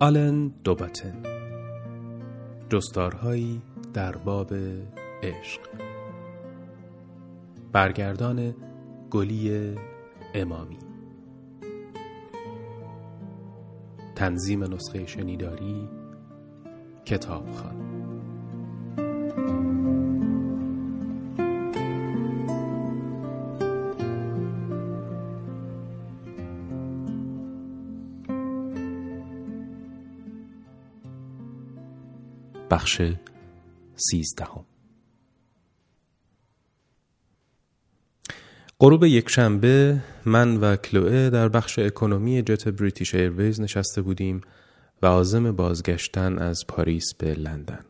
آلن دوباتن جستارهایی در باب عشق. برگردان گلی امامی. تنظیم نسخه شنیداری کتابخان بخش سیزدهم غروب یک شنبه من و کلوئه در بخش اکنومی جت بریتیش ایرویز نشسته بودیم و عازم بازگشتن از پاریس به لندن.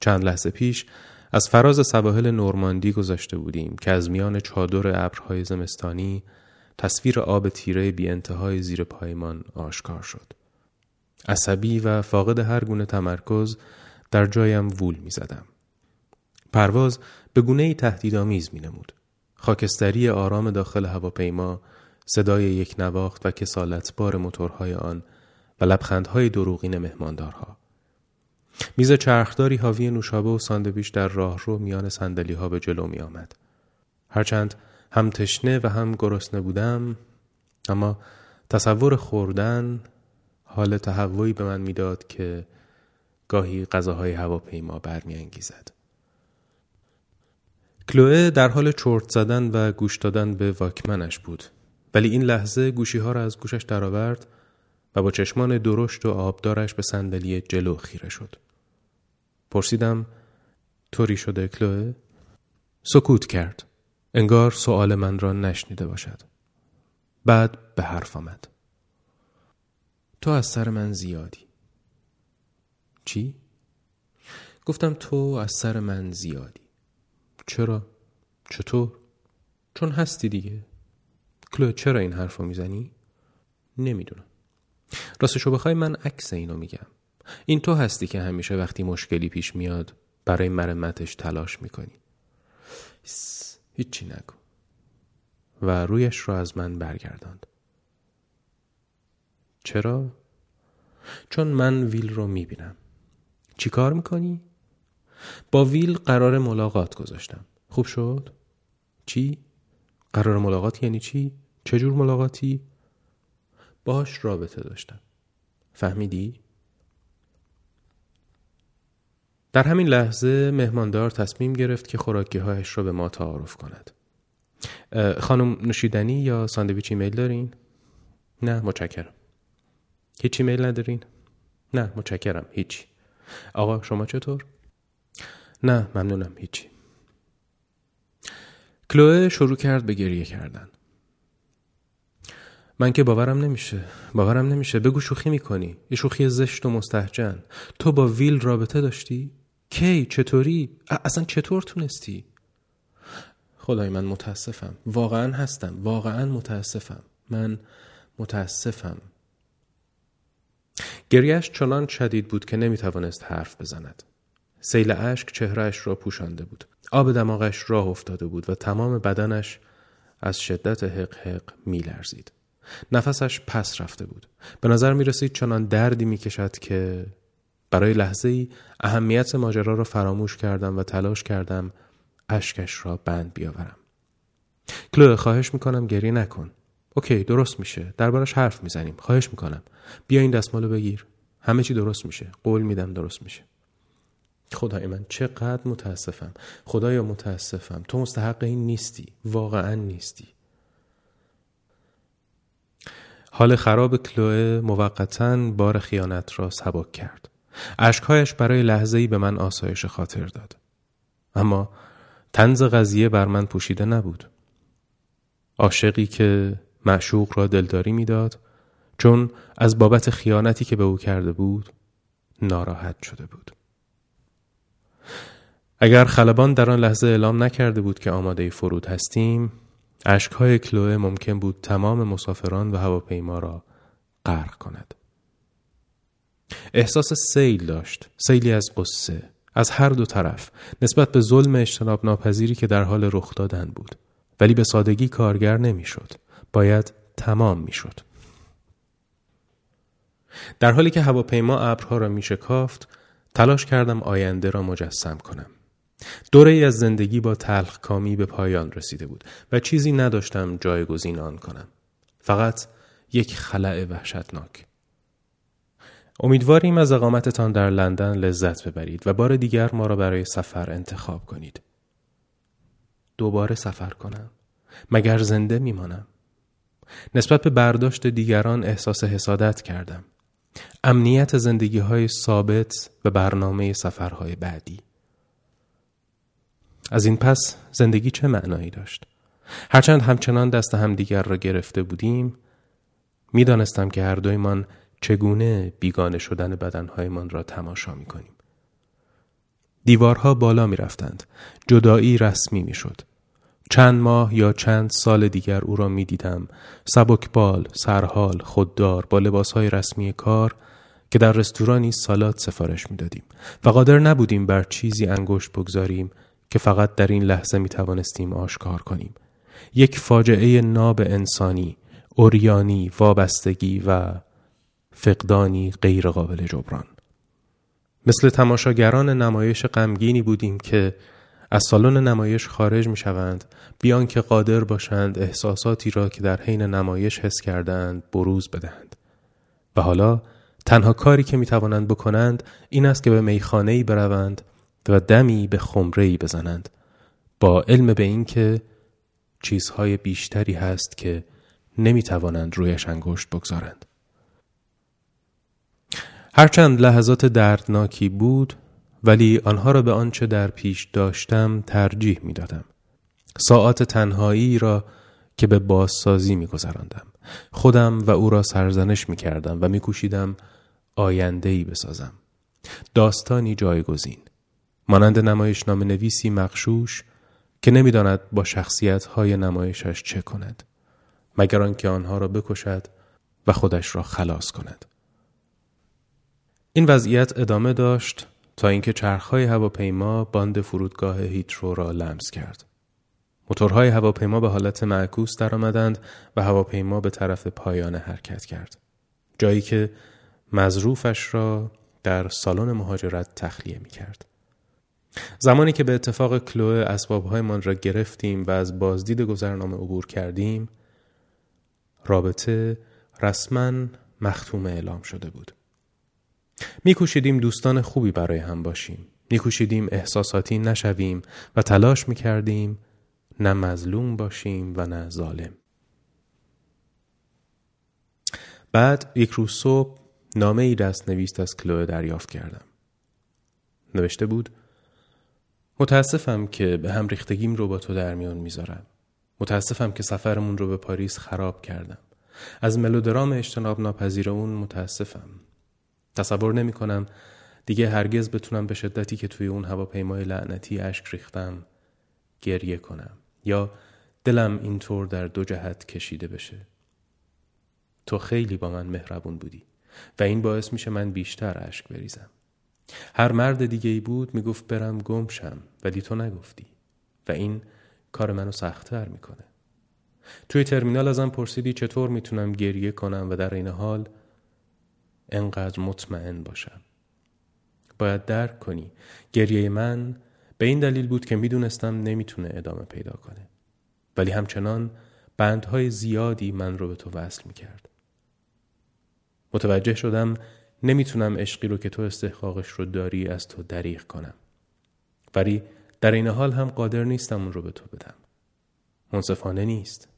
چند لحظه پیش از فراز سواحل نورماندی گذاشته بودیم که از میان چادر ابرهای زمستانی تصویر آب تیره بی انتهای زیر پایمان آشکار شد. عصبی و فاقد هر گونه تمرکز در جایم وول می زدم. پرواز به گونه تهدیدآمیز می نمود. خاکستری آرام داخل هواپیما، صدای یک نواخت و کسالتبار موتورهای آن و لبخندهای دروغین مهماندارها. میز چرخداری حاوی نوشابه و ساندویچ در راهرو میان سندلی ها به جلو می آمد. هرچند هم تشنه و هم گرسنه بودم اما تصور خوردن حال تهوعی به من می‌داد که گاهی غذاهای هواپیما برمیانگیزد. کلوه در حال چرت زدن و گوش دادن به واکمنش بود ولی این لحظه گوشی ها را از گوشش درآورد و با چشمان درشت و آبدارش به صندلی جلو خیره شد. پرسیدم طوری شده کلوه؟ سکوت کرد. انگار سؤال من را نشنیده باشد. بعد به حرف آمد. تو از سر من زیادی. چی؟ گفتم تو از سر من زیادی چرا؟ چطور؟ چون هستی دیگه کلو چرا این حرف رو می‌زنی؟ نمی‌دونم راستشو بخوای من عکس اینو میگم این تو هستی که همیشه وقتی مشکلی پیش میاد برای مرمتش تلاش می‌کنی هیچی نگو و رویش رو از من برگرداند چرا؟ چون من ویل رو می‌بینم چی کار می‌کنی؟ با ویل قرار ملاقات گذاشتم خوب شد؟ چی؟ قرار ملاقات یعنی چی؟ چجور ملاقاتی؟ باش رابطه داشتم فهمیدی؟ در همین لحظه مهماندار تصمیم گرفت که خوراکی هایش را به ما تعارف کند خانم نوشیدنی یا ساندویچ ایمیل دارین؟ نه متشکرم هیچ ایمیل ندارین؟ نه متشکرم هیچی آقا شما چطور؟ نه ممنونم هیچی. کلوه شروع کرد به گریه کردن. من که باورم نمیشه باورم نمیشه. بگو شوخی می‌کنی. یه شوخی زشت و مستحجن. تو با ویل رابطه داشتی؟ کی؟ چطوری؟ اصلا چطور تونستی؟ خدای من متاسفم. واقعا هستم. واقعا متاسفم. من متاسفم. گریش چنان شدید بود که نمی‌توانست حرف بزند. سیل اشک چهرهش را پوشانده بود. آب دماغش راه افتاده بود و تمام بدنش از شدت حق حق می لرزید. نفسش پس رفته بود. به نظر می رسید چنان دردی می کشد که برای لحظه ای اهمیت ماجرا را فراموش کردم و تلاش کردم اشکش را بند بیاورم. کلو خواهش می‌کنم گریه نکن. اوکی درست میشه. دربارش حرف می‌زنیم. خواهش می‌کنم. بیا این دستمالو بگیر. همه چی درست میشه. قول میدم درست میشه. خدای من چقدر متاسفم. خدایا متاسفم. تو مستحق این نیستی. واقعا نیستی. حال خراب کلوه موقتا بار خیانت را سبک کرد. اشکهایش برای لحظه ای به من آسایش خاطر داد. اما تنز قضیه بر من پوشیده نبود. عاشقی که معشوق را دلداری می‌داد چون از بابت خیانتی که به او کرده بود ناراحت شده بود. اگر خلبان در آن لحظه اعلام نکرده بود که آماده فرود هستیم اشکهای کلوه ممکن بود تمام مسافران و هواپیما را غرق کند. احساس سیل داشت سیلی از قصه از هر دو طرف نسبت به ظلم اجتناب ناپذیری که در حال رخ دادن بود. ولی به سادگی کارگر نمی‌شد. باید تمام می‌شد. در حالی که هواپیما ابرها را می شکافت تلاش کردم آینده را مجسم کنم. دوره ای از زندگی با تلخ کامی به پایان رسیده بود و چیزی نداشتم جایگزین آن کنم. فقط یک خلع وحشتناک. امیدواریم از اقامتتان در لندن لذت ببرید و بار دیگر ما را برای سفر انتخاب کنید. دوباره سفر کنم. مگر زنده میمانم؟ نسبت به برداشت دیگران احساس حسادت کردم امنیت زندگی های ثابت و برنامه سفرهای بعدی از این پس زندگی چه معنایی داشت؟ هرچند همچنان دست همدیگر را گرفته بودیم می‌دانستم که هر دویمان چگونه بیگانه شدن بدنهایمان را تماشا می کنیم. دیوارها بالا می رفتند. جدایی رسمی می شد. چند ماه یا چند سال دیگر او را می دیدم سبکبال، سرحال، خوددار با لباسهای رسمی کار که در رستورانی سالات سفارش می دادیم و قادر نبودیم بر چیزی انگشت بگذاریم که فقط در این لحظه می توانستیم آشکار کنیم. یک فاجعه ناب انسانی اوریانی وابستگی و فقدانی غیر قابل جبران. مثل تماشاگران نمایش غمگینی بودیم که از سالن نمایش خارج می شوند بیان که قادر باشند احساساتی را که در حین نمایش حس کردند بروز بدهند. و حالا تنها کاری که می توانند بکنند این است که به میخانه‌ای بروند و دمی به خمره بزنند. با علم به اینکه چیزهای بیشتری هست که نمی توانند رویش انگشت بگذارند. هرچند لحظات دردناکی بود ولی آنها را به آنچه در پیش داشتم ترجیح می دادم. ساعات تنهایی را که به بازسازی می گذراندم. خودم و او را سرزنش می کردم و می کوشیدم آینده ای بسازم. داستانی جایگزین. مانند نمایش نام نویسی مخشوش که نمی‌داند با شخصیت های نمایشش چه کند مگر آنکه آنها را بکشد و خودش را خلاص کند این وضعیت ادامه داشت تا اینکه چرخهای هواپیما باند فرودگاه هیترو را لمس کرد. موتورهای هواپیما به حالت معکوس درآمدند و هواپیما به طرف پایان حرکت کرد. جایی که مظروفش را در سالن مهاجرت تخلیه می کرد. زمانی که به اتفاق کلوه اسبابهایمان را گرفتیم و از بازدید گذرنامه عبور کردیم رابطه رسما مختوم اعلام شده بود. میکوشیدیم دوستان خوبی برای هم باشیم. میکوشیدیم احساساتی نشویم و تلاش می‌کردیم نه مظلوم باشیم و نه ظالم. بعد یک روز صبح نامه ای دست نویست از کلوه دریافت کردم. نوشته بود متاسفم که به هم ریختگیم رو با تو در میان می‌ذارم. متاسفم که سفرمون رو به پاریس خراب کردم. از ملودرام اجتناب ناپذیر اون متاسفم. تصور نمی کنم دیگه هرگز بتونم به شدتی که توی اون هواپیمای لعنتی اشک ریختم گریه کنم یا دلم اینطور در دو جهت کشیده بشه. تو خیلی با من مهربون بودی و این باعث میشه من بیشتر اشک بریزم. هر مرد دیگه ای بود می‌گفت برم گم شم ولی تو نگفتی و این کار منو سختتر می‌کنه. توی ترمینال ازم پرسیدی چطور می‌تونم گریه کنم و در این حال انقدر مطمئن باشم. باید درک کنی. گریه من به این دلیل بود که می‌دونستم نمی‌تونه ادامه پیدا کنه. ولی همچنان بندهای زیادی من رو به تو وصل می‌کرد. متوجه شدم نمی‌تونم عشقی رو که تو استحقاقش رو داری از تو دریغ کنم. ولی در این حال هم قادر نیستم اون رو به تو بدم. منصفانه نیست.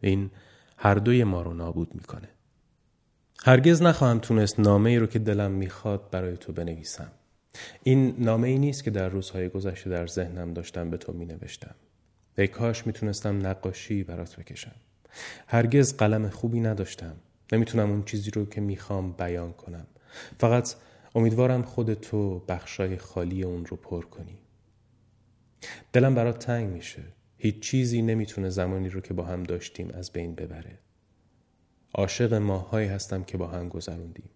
این هر دوی ما رو نابود می‌کنه. هرگز نخواهم تونست نامه ای رو که دلم می‌خواد برای تو بنویسم. این نامه ای نیست که در روزهای گذشته در ذهنم داشتم به تو می نوشتم. ای کاش می‌تونستم نقاشی برات بکشم. هرگز قلم خوبی نداشتم. نمی‌تونم اون چیزی رو که می‌خوام بیان کنم. فقط امیدوارم خود تو بخشای خالی اون رو پر کنی. دلم برات تنگ میشه. هیچ چیزی نمی‌تونه زمانی رو که با هم داشتیم از بین ببره. عاشق ماهایی هستم که با هم گذروندیم.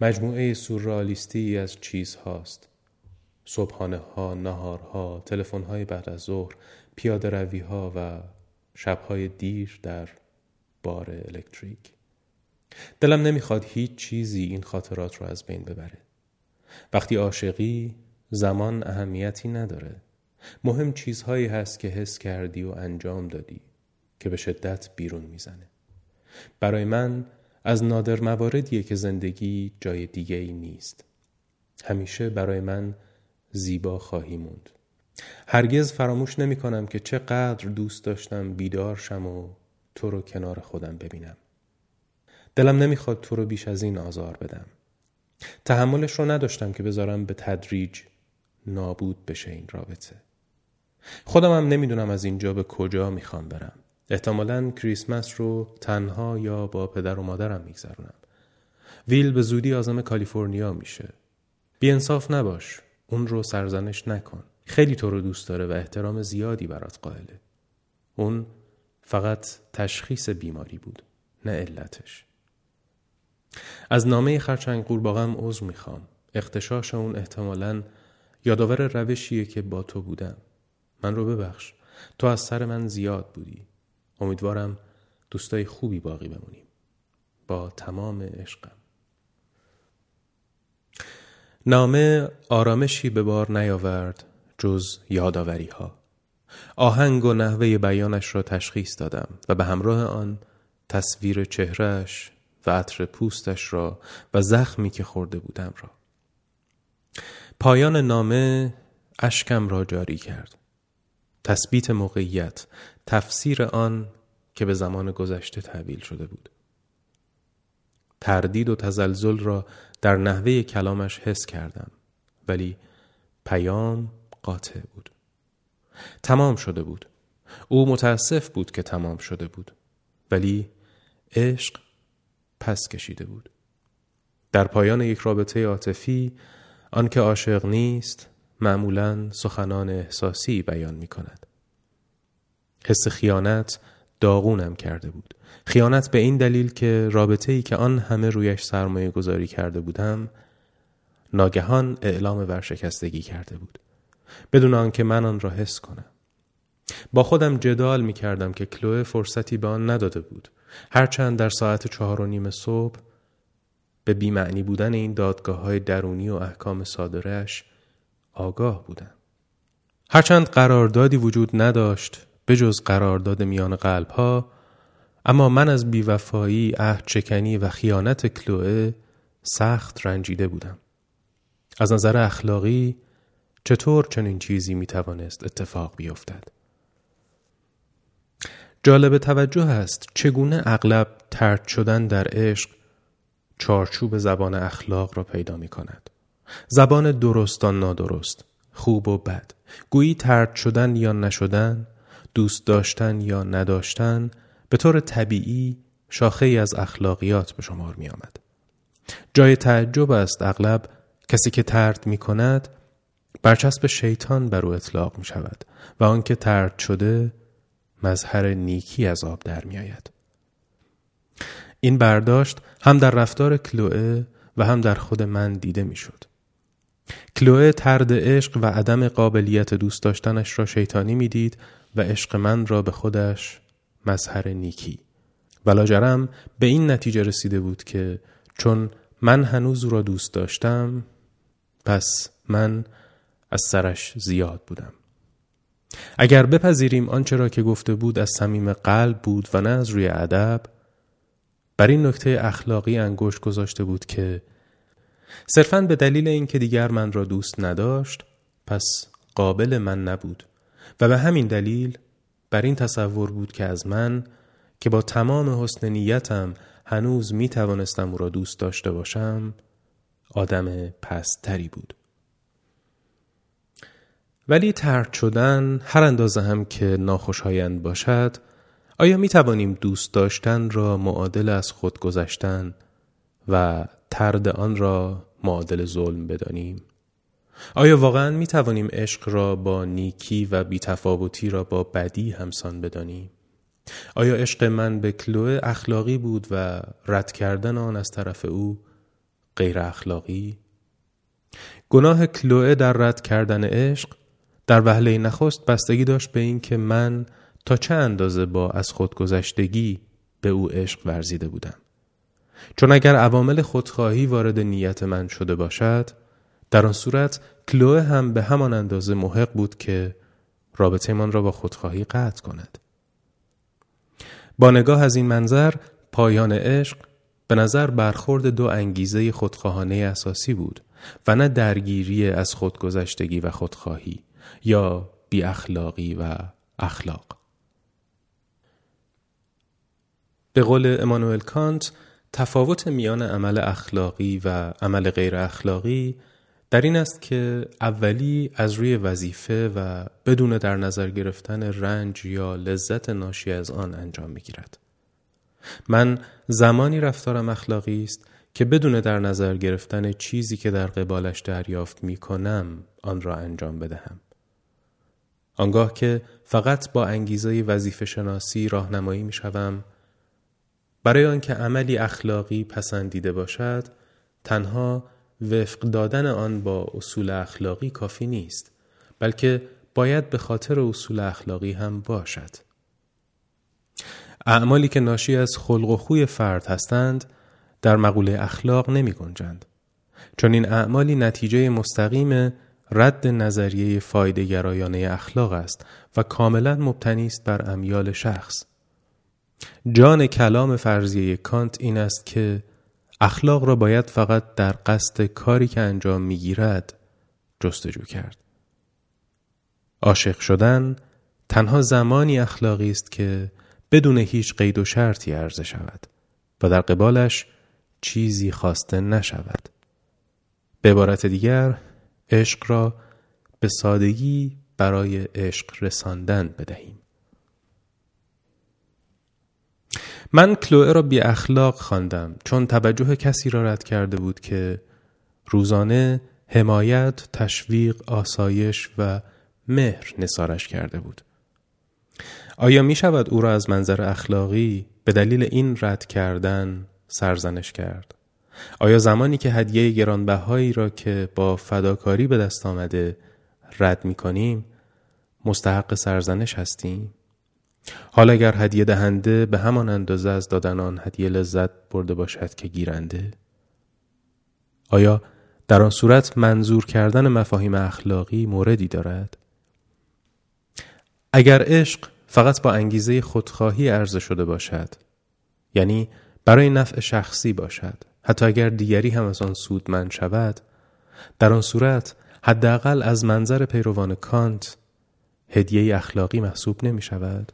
مجموعه سورئالیستی از چیزهاست. صبحانه ها، نهارها، تلفن های بعد از ظهر، پیاده روی ها و شبهای دیر در بار الکتریک. دلم نمی‌خواد هیچ چیزی این خاطرات رو از بین ببره. وقتی عاشقی زمان اهمیتی نداره. مهم چیزهایی هست که حس کردی و انجام دادی که به شدت بیرون می‌زنه. برای من از نادر مواردیه که زندگی جای دیگه ای نیست. همیشه برای من زیبا خواهی موند. هرگز فراموش نمی کنم که چقدر دوست داشتم بیدار شم و تو رو کنار خودم ببینم. دلم نمی‌خواد تو رو بیش از این آزار بدم. تحملش رو نداشتم که بذارم به تدریج نابود بشه این رابطه. خودم هم نمی‌دونم از اینجا به کجا می‌خوام برم. احتمالا کریسمس رو تنها یا با پدر و مادرم میگذرونم. ویل به زودی آزم کالیفرنیا میشه. بیانصاف نباش اون رو سرزنش نکن. خیلی تو رو دوست داره و احترام زیادی برات قائله. اون فقط تشخیص بیماری بود نه علتش. از نامه خرچنگ قورباغم عضو می‌خوام. اختشاش اون احتمالا یادآور روشیه که با تو بودم. من رو ببخش. تو از سر من زیاد بودی. امیدوارم دوستای خوبی باقی بمونیم. با تمام عشقم. نامه آرامشی به بار نیاورد جز یادآوری ها آهنگ و نحوه بیانش را تشخیص دادم و به همراه آن تصویر چهرش و عطر پوستش را و زخمی که خورده بودم را. پایان نامه اشکم را جاری کرد. تثبیت موقعیت تفسیر آن که به زمان گذشته تحویل شده بود. تردید و تزلزل را در نحوه کلامش حس کردم ولی پیام قاطع بود. تمام شده بود. او متاسف بود که تمام شده بود ولی عشق پس کشیده بود. در پایان یک رابطه عاطفی آنکه عاشق نیست معمولا سخنان احساسی بیان می کند حس خیانت داغونم کرده بود. خیانت به این دلیل که رابطه ای که آن همه رویش سرمایه گذاری کرده بودم ناگهان اعلام ورشکستگی کرده بود. بدون آنکه من آن را حس کنم. با خودم جدال می کردم که کلوه فرصتی به آن نداده بود. هرچند در ساعت چهار و نیم صبح به بیمعنی بودن این دادگاه های درونی و احکام صادرش آگاه بودم هرچند قراردادی وجود نداشت به جز قرارداد میان قلب ها اما من از بیوفایی، عهد چکنی و خیانت کلوه سخت رنجیده بودم. از نظر اخلاقی چطور چنین چیزی می توانست اتفاق بیفتد؟ جالب توجه است چگونه اغلب ترد شدن در عشق چارچوب زبان اخلاق را پیدا می کند. زبان درستان نادرست، خوب و بد، گویی ترد شدن یا نشدن، دوست داشتن یا نداشتن به طور طبیعی شاخه ای از اخلاقیات به شمار می آمد. جای تعجب است اغلب کسی که ترد می کند برچسب شیطان بر او اطلاق می شود و آنکه ترد شده مظهر نیکی از آب در می آید. این برداشت هم در رفتار کلوئه و هم در خود من دیده می شد. کلوئه ترد عشق و عدم قابلیت دوست داشتنش را شیطانی می‌دید و عشق من را به خودش مظهر نیکی. ولاجرم به این نتیجه رسیده بود که چون من هنوز او را دوست داشتم پس من از سرش زیاد بودم. اگر بپذیریم آنچه را که گفته بود از صمیم قلب بود و نه از روی ادب بر این نکته اخلاقی انگشت گذاشته بود که صرفا به دلیل اینکه دیگر من را دوست نداشت پس قابل من نبود. و به همین دلیل بر این تصور بود که از من که با تمام حسن نیتم هنوز می توانستم او را دوست داشته باشم آدم پستری بود. ولی ترد شدن هر اندازه هم که ناخوشایند باشد آیا می توانیم دوست داشتن را معادل از خود گذشتن و ترد آن را معادل ظلم بدانیم؟ آیا واقعا می توانیم عشق را با نیکی و بیتفاوتی را با بدی همسان بدانیم؟ آیا عشق من به کلوه اخلاقی بود و رد کردن آن از طرف او غیر اخلاقی؟ گناه کلوه در رد کردن عشق در وهله نخست بستگی داشت به این که من تا چه اندازه با از خودگذشتگی به او عشق ورزیده بودم چون اگر عوامل خودخواهی وارد نیت من شده باشد در آن صورت کلوه هم به همان اندازه محق بود که رابطه من را با خودخواهی قطع کند. با نگاه از این منظر پایان عشق به نظر برخورد دو انگیزه خودخواهانه اساسی بود و نه درگیری از خودگذشتگی و خودخواهی یا بی اخلاقی و اخلاق. به قول امانوئل کانت تفاوت میان عمل اخلاقی و عمل غیر اخلاقی در این است که اولی از روی وظیفه و بدون در نظر گرفتن رنج یا لذت ناشی از آن انجام می گیرد. من زمانی رفتارم اخلاقی است که بدون در نظر گرفتن چیزی که در قبالش دریافت می کنم آن را انجام بدهم. آنگاه که فقط با انگیزه وظیفه شناسی راهنمایی می شوم برای آنکه عملی اخلاقی پسندیده باشد تنها وفق دادن آن با اصول اخلاقی کافی نیست بلکه باید به خاطر اصول اخلاقی هم باشد. اعمالی که ناشی از خلق و خوی فرد هستند در مقوله اخلاق نمی گنجند. چون این اعمالی نتیجه مستقیم رد نظریه فایده گرایانه اخلاق است و کاملا مبتنی است بر امیال شخص. جان کلام فرضیه کانت این است که اخلاق را باید فقط در قصد کاری که انجام می‌گیرد جستجو کرد. عاشق شدن تنها زمانی اخلاقی است که بدون هیچ قید و شرطی عرضه شود و در قبالش چیزی خواسته نشود. به عبارت دیگر عشق را به سادگی برای عشق رساندن بدهیم. من کلوئه را بی اخلاق خواندم چون توجه کسی را رد کرده بود که روزانه حمایت، تشویق، آسایش و مهر نسارش کرده بود. آیا می شود او را از منظر اخلاقی به دلیل این رد کردن سرزنش کرد؟ آیا زمانی که هدیه گرانبهایی را که با فداکاری به دست آمده رد می کنیم مستحق سرزنش هستیم؟ حالا اگر هدیه دهنده به همان اندازه از دادن آن هدیه لذت برده باشد که گیرنده؟ آیا در آن صورت منظور کردن مفاهیم اخلاقی موردی دارد؟ اگر عشق فقط با انگیزه خودخواهی عرضه شده باشد یعنی برای نفع شخصی باشد حتی اگر دیگری هم از آن سودمند شود در آن صورت حداقل از منظر پیروان کانت هدیه اخلاقی محسوب نمی شود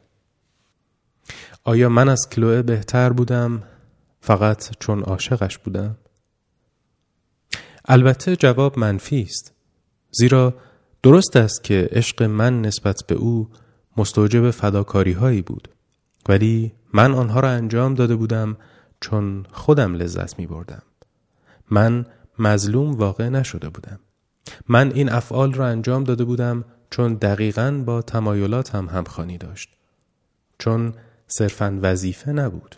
آیا من از کلوه بهتر بودم؟ فقط چون عاشقش بودم؟ البته جواب منفی است. زیرا درست است که عشق من نسبت به او مستوجب فداکاری هایی بود. ولی من آنها را انجام داده بودم چون خودم لذت می بردم من مظلوم واقع نشده بودم. من این افعال را انجام داده بودم چون دقیقا با تمایلاتم همخوانی داشت. چون صرفا وظیفه نبود.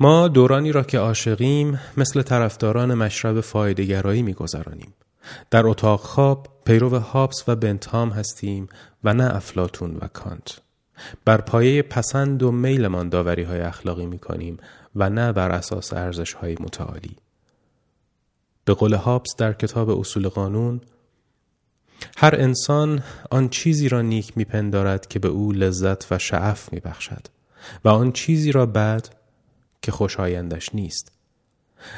ما دورانی را که عاشقیم مثل طرفداران مشرب فایدهگرایی میگذرانیم. در اتاق خواب پیرو هابس و بنتام هستیم و نه افلاتون و کانت. بر پایه پسند و میلمان داوری های اخلاقی می کنیم و نه بر اساس ارزش های متعالی. به قول هابس در کتاب اصول قانون هر انسان آن چیزی را نیک میپندارد که به او لذت و شعف میبخشد و آن چیزی را بد که خوشایندش نیست.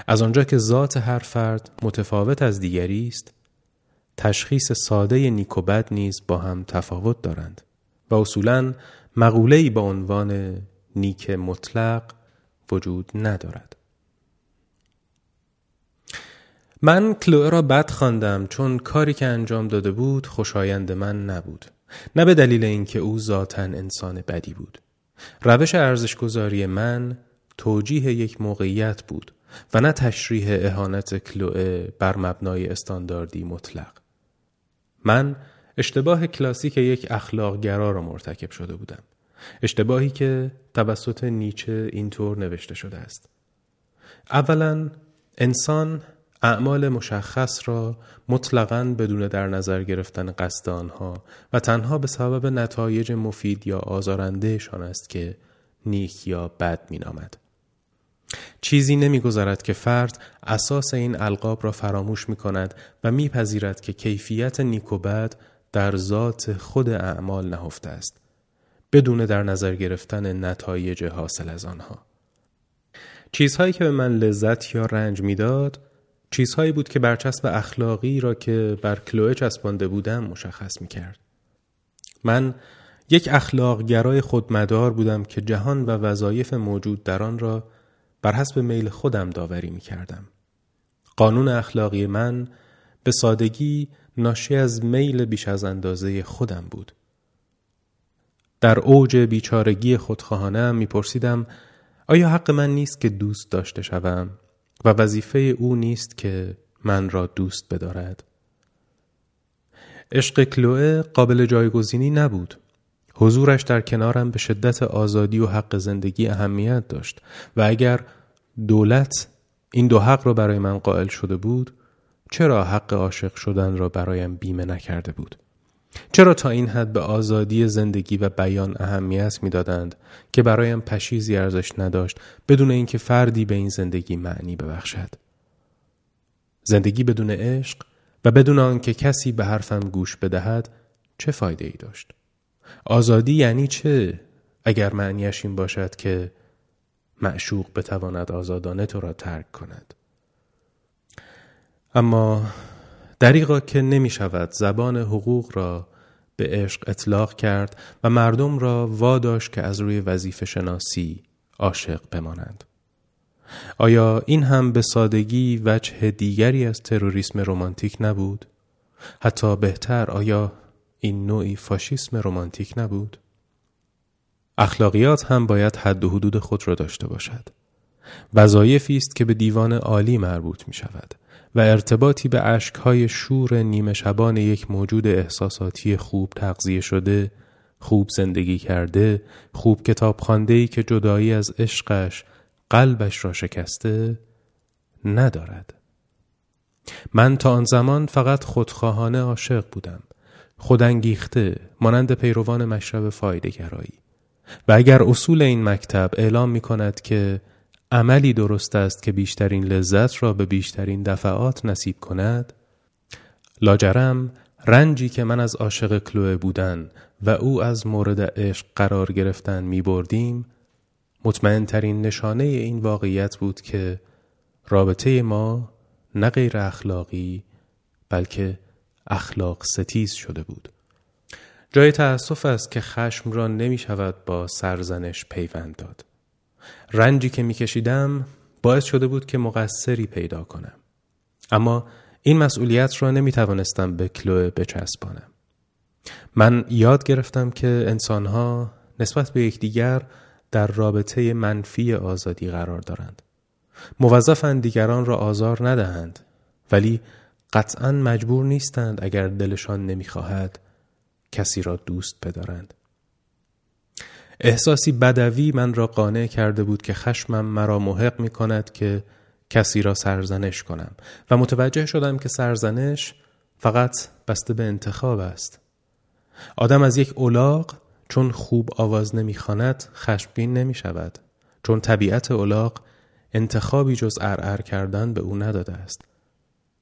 از آنجا که ذات هر فرد متفاوت از دیگری است تشخیص ساده نیک و بد نیز با هم تفاوت دارند و اصولا مقوله‌ای با عنوان نیک مطلق وجود ندارد. من کلوه را بد خواندم چون کاری که انجام داده بود خوشایند من نبود. نه به دلیل اینکه او ذاتا انسان بدی بود. روش ارزشگذاری من توجیه یک موقعیت بود و نه تشریح اهانت کلوه بر مبنای استانداردی مطلق. من اشتباه کلاسیک یک اخلاقگرا را مرتکب شده بودم. اشتباهی که توسط نیچه اینطور نوشته شده است. اولا انسان اعمال مشخص را مطلقا بدون در نظر گرفتن قصد آنها و تنها به سبب نتایج مفید یا آزارندهشان است که نیک یا بد می نامد. چیزی نمیگذرد که فرد اساس این القاب را فراموش می کند و میپذیرد که کیفیت نیک و بد در ذات خود اعمال نهفته است بدون در نظر گرفتن نتایج حاصل از آنها چیزهایی که به من لذت یا رنج می‌داد چیزهایی بود که برچسب اخلاقی را که بر کلوه چسبانده بودم مشخص می کرد. من یک اخلاق گرای خودمدار بودم که جهان و وظایف موجود در آن را بر حسب میل خودم داوری می کردم. قانون اخلاقی من به سادگی ناشی از میل بیش از اندازه خودم بود. در اوج بیچارگی خودخواهانه میپرسیدم آیا حق من نیست که دوست داشته شوم و وظیفه او نیست که من را دوست بدارد. عشق کلوه قابل جایگزینی نبود. حضورش در کنارم به شدت آزادی و حق زندگی اهمیت داشت و اگر دولت این دو حق را برای من قائل شده بود چرا حق عاشق شدن را برایم بیمه نکرده بود؟ چرا تا این حد به آزادی زندگی و بیان اهمیت می‌دادند که برایم پشیزی ارزش نداشت بدون اینکه فردی به این زندگی معنی ببخشد؟ زندگی بدون عشق و بدون آنکه کسی به حرفم گوش بدهد چه فایده ای داشت؟ آزادی یعنی چه؟ اگر معنیش این باشد که معشوق بتواند آزادانه تو را ترک کند. اما دریغا که نمی شود زبان حقوق را به عشق اطلاق کرد و مردم را واداشت که از روی وظیفه شناسی عاشق بمانند. آیا این هم به سادگی وجه دیگری از تروریسم رمانتیک نبود؟ حتی بهتر آیا این نوعی فاشیسم رمانتیک نبود؟ اخلاقیات هم باید حد و حدود خود را داشته باشد. وظایفی است که به دیوان عالی مربوط می شود و ارتباطی به عشقهای شور نیمه شبان یک موجود احساساتی خوب تغذیه شده خوب زندگی کرده خوب کتاب ای که جدایی از عشقش قلبش را شکسته ندارد. من تا آن زمان فقط خودخواهانه عاشق بودم. خودانگیخته مانند پیروان مشرب فایده گرایی و اگر اصول این مکتب اعلام می کند که عملی درست است که بیشترین لذت را به بیشترین دفعات نصیب کند. لاجرم رنجی که من از عاشق کلوه بودن و او از مورد عشق قرار گرفتن می بردیم مطمئن ترین نشانه این واقعیت بود که رابطه ما نه غیر اخلاقی بلکه اخلاق ستیز شده بود. جای تأسف است که خشم را نمی شود با سرزنش پیوند داد. رنجی که میکشیدم باعث شده بود که مقصری پیدا کنم. اما این مسئولیت را نمی توانستم به کلوه بچسبانم. من یاد گرفتم که انسانها نسبت به یکدیگر در رابطه منفی آزادی قرار دارند. موظفند دیگران را آزار ندهند ولی قطعا مجبور نیستند اگر دلشان نمی‌خواهد کسی را دوست بدارند. احساسی بدوی من را قانع کرده بود که خشمم مرا محق می کند که کسی را سرزنش کنم و متوجه شدم که سرزنش فقط بسته به انتخاب است. آدم از یک اولاغ چون خوب آواز نمی‌خواند خشمگین نمی شود چون طبیعت اولاغ انتخابی جز ارعر کردن به او نداده است.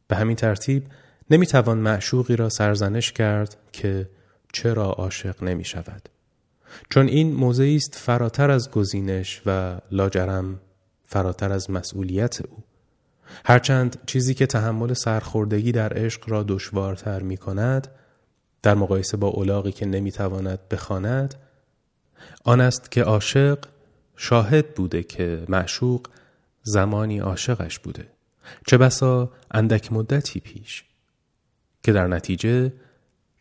به همین ترتیب نمی‌توان معشوقی را سرزنش کرد که چرا عاشق نمی شود چون این موضعی است فراتر از گزینش و لاجرم فراتر از مسئولیت او. هرچند چیزی که تحمل سرخوردگی در عشق را دشوارتر می کند در مقایسه با اولاغی که نمی‌تواند بخواند آن است که عاشق شاهد بوده که معشوق زمانی عاشقش بوده. چه بسا اندک مدتی پیش که در نتیجه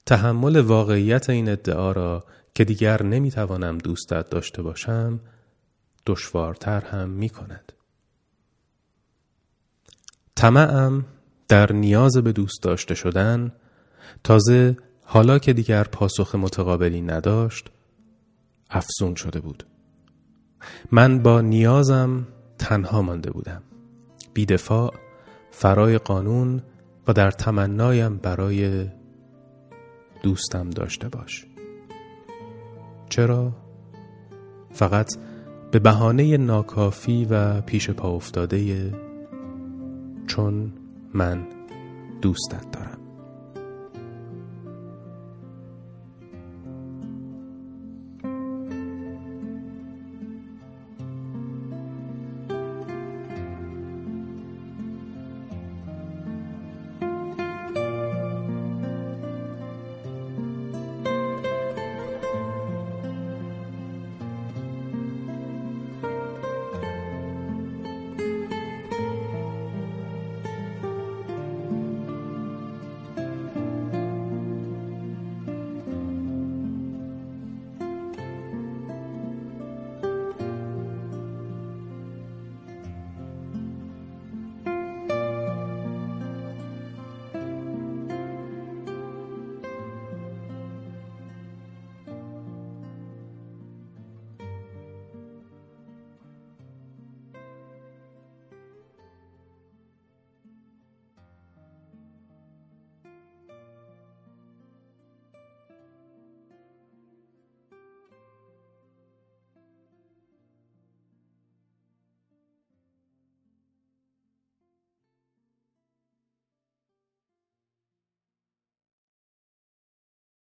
تحمل واقعیت این ادعا را که دیگر نمی‌توانم دوستت داشته باشم دشوارتر هم می کند. طمعم در نیاز به دوست داشته شدن تازه حالا که دیگر پاسخ متقابلی نداشت افزون شده بود. من با نیازم تنها مانده بودم. بیدفاع فرای قانون و در تمنایم برای دوستم داشته باش. چرا؟ فقط به بهانه ناکافی و پیش پا افتاده چون من دوستت دارم